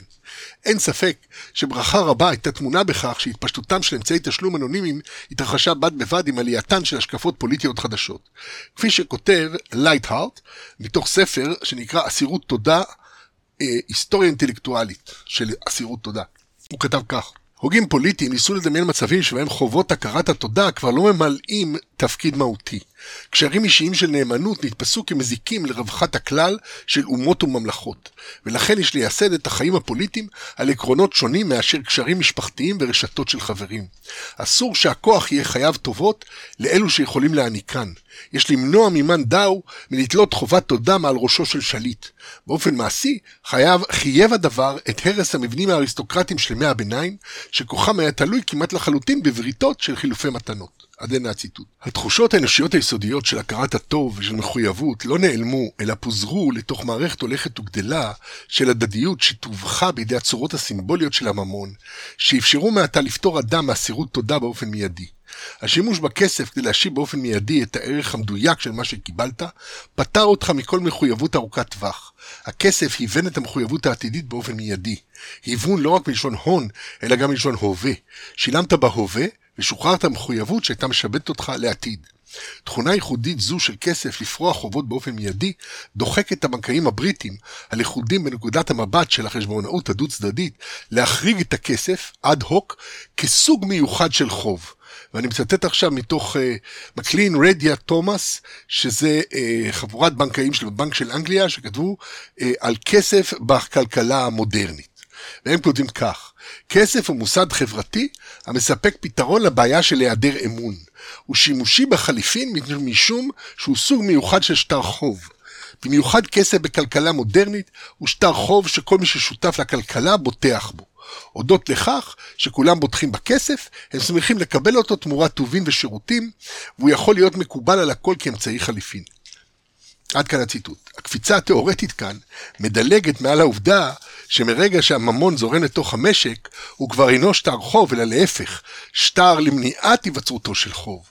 Speaker 1: אין ספק שברכה רבה הייתה תמונה בכך שהתפשטותם של אמצעי תשלום אנונימיים התרחשה בד בבד עם עלייתן של השקפות פוליטיות חדשות. כפי שכותב לייטהארט, מתוך ספר שנקרא אסירות תודה, אה, היסטוריה אינטלקטואלית של אסירות תודה. הוא כתב כך: הוגים פוליטיים ניסו לדמיין מצבים שבהם חובות הכרת התודה כבר לא ממלאים תפקיד מהותי. קשרים אישיים של נאמנות נתפסו כמזיקים לרווחת הכלל של אומות וממלכות, ולכן יש לייסד את החיים הפוליטיים על עקרונות שונים מאשר קשרים משפחתיים ורשתות של חברים. אסור שהכוח יהיה חייב טובות לאלו שיכולים להעניקן. יש למנוע ממן דאו מלתלות חובת תודה מעל ראשו של שליט. באופן מעשי, חייב, חייב הדבר את הרס המבנים האריסטוקרטיים של ימי הביניים, שכוחם היה תלוי כמעט לחלוטין בבריתות של חילופי מתנות. עד הנה הציטוט. התחושות האנושיות היסודיות של הכרת הטוב ושל מחויבות לא נעלמו, אלא פוזרו לתוך מערכת הולכת וגדלה של הדדיות שטווחה בידי הצורות הסימבוליות של הממון, שאפשרו מעתה לפטור אדם מאסירות תודה באופן מיידי. השימוש בכסף כדי להשיב באופן מיידי את הערך המדויק של מה שקיבלת, פטר אותך מכל מחויבות ארוכת טווח. הכסף היוון את המחויבות העתידית באופן מיידי. היוון לא רק מלשון הון, אלא גם מלשון הווה. שילמת בהווה, ושוחררת מחויבות שהייתה משבטת אותך לעתיד. תכונה ייחודית זו של כסף לפרוע חובות באופן מיידי, דוחקת את הבנקאים הבריטים, הלכודים בנקודת המבט של החשבונאות הדו-צדדית, להחריג את הכסף, אד הוק, כסוג מיוחד של חוב. ואני מצטט עכשיו מתוך uh, מקלין רדיה תומאס, שזה uh, חבורת בנקאים של בנק של אנגליה, שכתבו uh, על כסף בכלכלה המודרנית. והם כותבים כך: כסף הוא מוסד חברתי המספק פתרון לבעיה של היעדר אמון. הוא שימושי בחליפין משום שהוא סוג מיוחד של שטר חוב. במיוחד כסף בכלכלה מודרנית הוא שטר חוב שכל מי ששותף לכלכלה בוטח בו. הודות לכך שכולם בוטחים בכסף, הם שמחים לקבל אותו תמורת טובין ושירותים, והוא יכול להיות מקובל על הכל כאמצעי חליפין. עד כאן הציטוט. הקפיצה התאורטית כאן מדלגת מעל העובדה שמרגע שהממון זורם לתוך המשק, הוא כבר אינו שטר חוב, אלא להפך, שטר למניעת היווצרותו של חוב.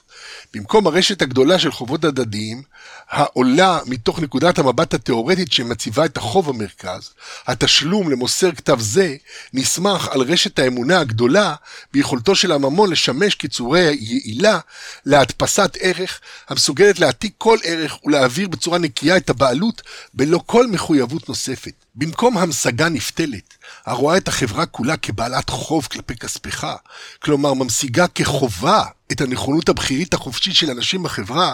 Speaker 1: במקום הרשת הגדולה של חובות הדדיים, העולה מתוך נקודת המבט התאורטית שמציבה את החוב במרכז, התשלום למוסר כתב זה נסמך על רשת האמונה הגדולה ביכולתו של הממון לשמש כצורה יעילה להדפסת ערך המסוגלת להעתיק כל ערך ולהעביר בצורה נקייה את הבעלות בלא כל מחויבות נוספת. במקום המשגה נפתלת, הרואה את החברה כולה כבעלת חוב כלפי כספך, כלומר ממשיגה כחובה את הנכונות הבכירית החופשית של אנשים בחברה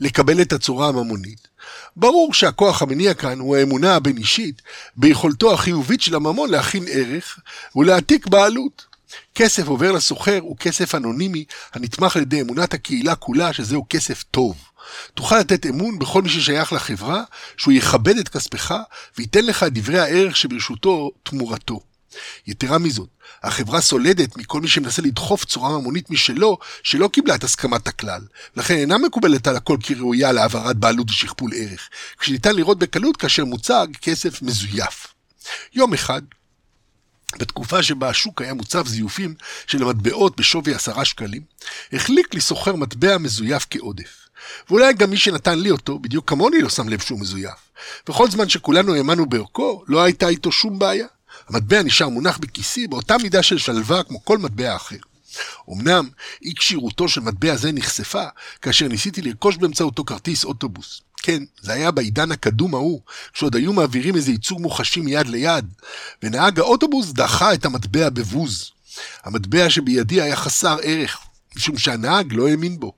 Speaker 1: לקבל את הצורה הממונית. ברור שהכוח המניע כאן הוא האמונה הבין-אישית ביכולתו החיובית של הממון להכין ערך ולהעתיק בעלות. כסף עובר לסוחר הוא כסף אנונימי הנתמך על ידי אמונת הקהילה כולה שזהו כסף טוב. תוכל לתת אמון בכל מי ששייך לחברה, שהוא יכבד את כספך וייתן לך את דברי הערך שברשותו תמורתו. יתרה מזאת, החברה סולדת מכל מי שמנסה לדחוף צורה ממונית משלו, שלא קיבלה את הסכמת הכלל, לכן אינה מקובלת על הכל כראויה להעברת בעלות ושכפול ערך, כשניתן לראות בקלות כאשר מוצג כסף מזויף. יום אחד, בתקופה שבה השוק היה מוצב זיופים של המטבעות בשווי עשרה שקלים, החליק לי סוחר מטבע מזויף כעודף. ואולי גם מי שנתן לי אותו, בדיוק כמוני לא שם לב שהוא מזויף. וכל זמן שכולנו האמנו בערכו, לא הייתה איתו שום בעיה. המטבע נשאר מונח בכיסי באותה מידה של שלווה כמו כל מטבע אחר. אמנם אי כשירותו של מטבע זה נחשפה כאשר ניסיתי לרכוש באמצעותו כרטיס אוטובוס. כן, זה היה בעידן הקדום ההוא, כשעוד היו מעבירים איזה ייצוג מוחשי מיד ליד, ונהג האוטובוס דחה את המטבע בבוז. המטבע שבידי היה חסר ערך, משום שהנהג לא האמין בו.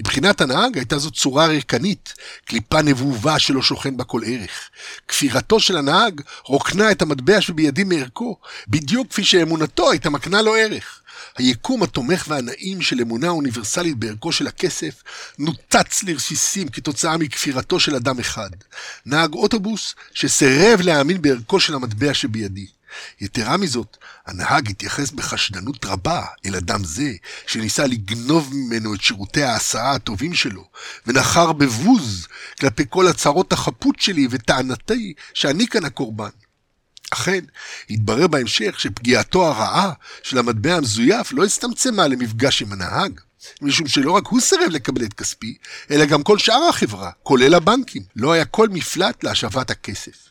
Speaker 1: מבחינת הנהג הייתה זו צורה ריקנית, קליפה נבובה שלא שוכן בה כל ערך. כפירתו של הנהג רוקנה את המטבע שבידי מערכו, בדיוק כפי שאמונתו הייתה מקנה לו ערך. היקום התומך והנעים של אמונה אוניברסלית בערכו של הכסף נותץ לרסיסים כתוצאה מכפירתו של אדם אחד. נהג אוטובוס שסירב להאמין בערכו של המטבע שבידי. יתרה מזאת, הנהג התייחס בחשדנות רבה אל אדם זה, שניסה לגנוב ממנו את שירותי ההסעה הטובים שלו, ונחר בבוז כלפי כל הצהרות החפות שלי וטענתי שאני כאן הקורבן. אכן, התברר בהמשך שפגיעתו הרעה של המטבע המזויף לא הצטמצמה למפגש עם הנהג, משום שלא רק הוא סירב לקבל את כספי, אלא גם כל שאר החברה, כולל הבנקים. לא היה כל מפלט להשבת הכסף.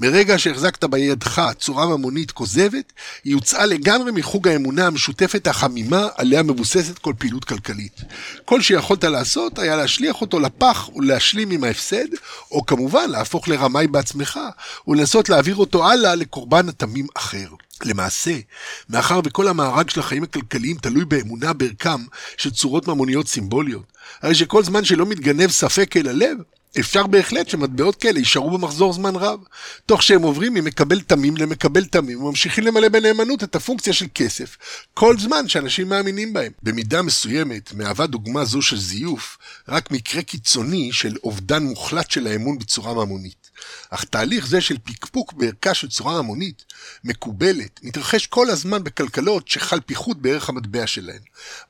Speaker 1: מרגע שהחזקת בידך צורה ממונית כוזבת, היא הוצאה לגמרי מחוג האמונה המשותפת החמימה עליה מבוססת כל פעילות כלכלית. כל שיכולת לעשות היה להשליח אותו לפח ולהשלים עם ההפסד, או כמובן להפוך לרמאי בעצמך, ולנסות להעביר אותו הלאה לקורבן התמים אחר. למעשה, מאחר וכל המארג של החיים הכלכליים תלוי באמונה בערכם של צורות ממוניות סימבוליות, הרי שכל זמן שלא מתגנב ספק אל הלב, אפשר בהחלט שמטבעות כאלה יישארו במחזור זמן רב, תוך שהם עוברים ממקבל תמים למקבל תמים וממשיכים למלא בנאמנות את הפונקציה של כסף, כל זמן שאנשים מאמינים בהם. במידה מסוימת מהווה דוגמה זו של זיוף רק מקרה קיצוני של אובדן מוחלט של האמון בצורה ממונית. אך תהליך זה של פקפוק בערכה של צורה המונית, מקובלת, מתרחש כל הזמן בכלכלות שחל פיחות בערך המטבע שלהן,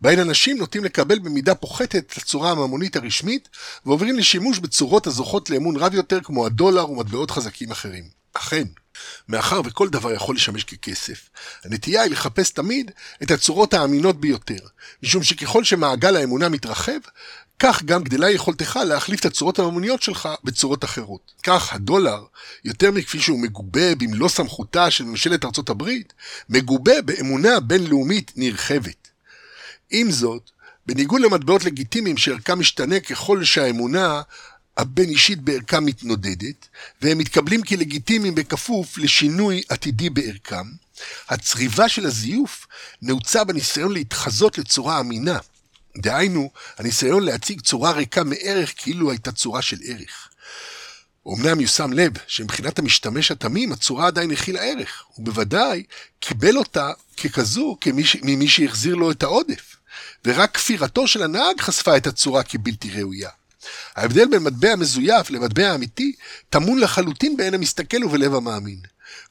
Speaker 1: בהן אנשים נוטים לקבל במידה פוחתת את הצורה הממונית הרשמית, ועוברים לשימוש בצורות הזוכות לאמון רב יותר כמו הדולר ומטבעות חזקים אחרים. אכן, מאחר וכל דבר יכול לשמש ככסף, הנטייה היא לחפש תמיד את הצורות האמינות ביותר, משום שככל שמעגל האמונה מתרחב, כך גם גדלה יכולתך להחליף את הצורות הממוניות שלך בצורות אחרות. כך הדולר, יותר מכפי שהוא מגובה במלוא סמכותה של ממשלת ארצות הברית, מגובה באמונה בינלאומית נרחבת. עם זאת, בניגוד למטבעות לגיטימיים שערכם משתנה ככל שהאמונה הבין אישית בערכם מתנודדת, והם מתקבלים כלגיטימיים בכפוף לשינוי עתידי בערכם, הצריבה של הזיוף נעוצה בניסיון להתחזות לצורה אמינה, דהיינו, הניסיון להציג צורה ריקה מערך כאילו הייתה צורה של ערך. אמנם יושם לב שמבחינת המשתמש התמים הצורה עדיין הכילה ערך, ובוודאי קיבל אותה ככזו ממי שהחזיר לו את העודף, ורק כפירתו של הנהג חשפה את הצורה כבלתי ראויה. ההבדל בין מטבע מזויף למטבע אמיתי טמון לחלוטין בעין המסתכל ובלב המאמין.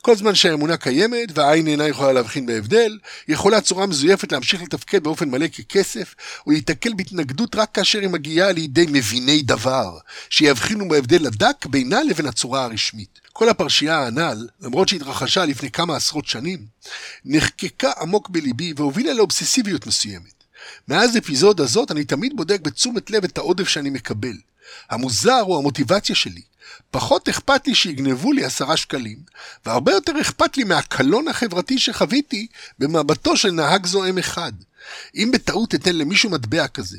Speaker 1: כל זמן שהאמונה קיימת והעין אינה יכולה להבחין בהבדל, יכולה צורה מזויפת להמשיך לתפקד באופן מלא ככסף, ולהיתקל בהתנגדות רק כאשר היא מגיעה לידי מביני דבר, שיבחינו בהבדל הדק בינה לבין הצורה הרשמית. כל הפרשייה הנ"ל, למרות שהתרחשה לפני כמה עשרות שנים, נחקקה עמוק בליבי והובילה לאובססיביות מסוימת. מאז אפיזודה זאת אני תמיד בודק בתשומת לב את העודף שאני מקבל. המוזר הוא המוטיבציה שלי. פחות אכפת לי שיגנבו לי עשרה שקלים, והרבה יותר אכפת לי מהקלון החברתי שחוויתי במבטו של נהג זועם אחד. אם בטעות אתן למישהו מטבע כזה,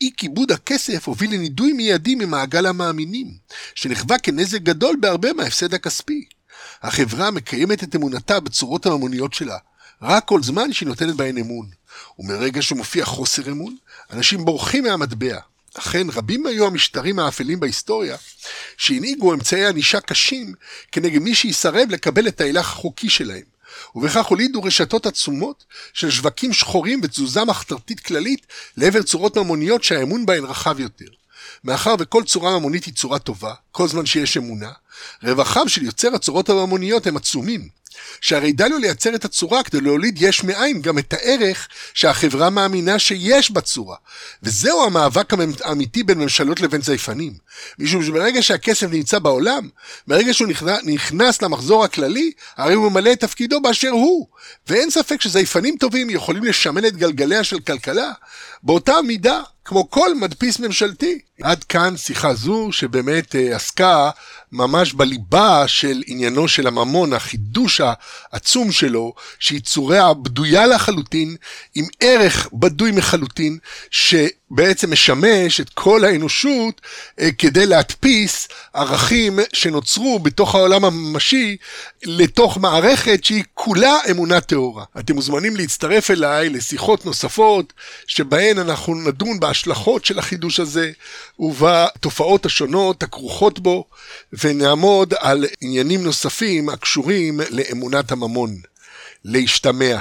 Speaker 1: אי כיבוד הכסף הוביל לנידוי מיידי ממעגל המאמינים, שנחווה כנזק גדול בהרבה מההפסד הכספי. החברה מקיימת את אמונתה בצורות הממוניות שלה, רק כל זמן שהיא נותנת בהן אמון. ומרגע שמופיע חוסר אמון, אנשים בורחים מהמטבע. אכן, רבים היו המשטרים האפלים בהיסטוריה, שהנהיגו אמצעי ענישה קשים כנגד מי שיסרב לקבל את ההילך החוקי שלהם, ובכך הולידו רשתות עצומות של שווקים שחורים ותזוזה מחתרתית כללית לעבר צורות ממוניות שהאמון בהן רחב יותר. מאחר וכל צורה ממונית היא צורה טובה, כל זמן שיש אמונה, רווחיו של יוצר הצורות הממוניות הם עצומים, שהרי די לו לייצר את הצורה כדי להוליד יש מאין גם את הערך שהחברה מאמינה שיש בצורה. וזהו המאבק האמיתי בין ממשלות לבין זייפנים. משום שברגע שהכסף נמצא בעולם, ברגע שהוא נכנס, למחזור הכללי, הרי הוא ממלא את תפקידו באשר הוא. ואין ספק שזייפנים טובים יכולים לשמן את גלגליה של כלכלה באותה מידה כמו כל מדפיס ממשלתי. עד כאן שיחה זו שבאמת אה, עסקה ממש בליבה של עניינו של הממון, החידוש העצום שלו, שהיא צורה בדויה לחלוטין, עם ערך בדוי מחלוטין, שבעצם משמש את כל האנושות אה, כדי להדפיס ערכים שנוצרו בתוך העולם הממשי לתוך מערכת שהיא כולה אמונה טהורה. אתם מוזמנים להצטרף אליי לשיחות נוספות, שבהן אנחנו נדון בהשלכות של החידוש הזה ובתופעות השונות הכרוכות בו, ונעמוד על עניינים נוספים הקשורים לאמונת הממון. להשתמע.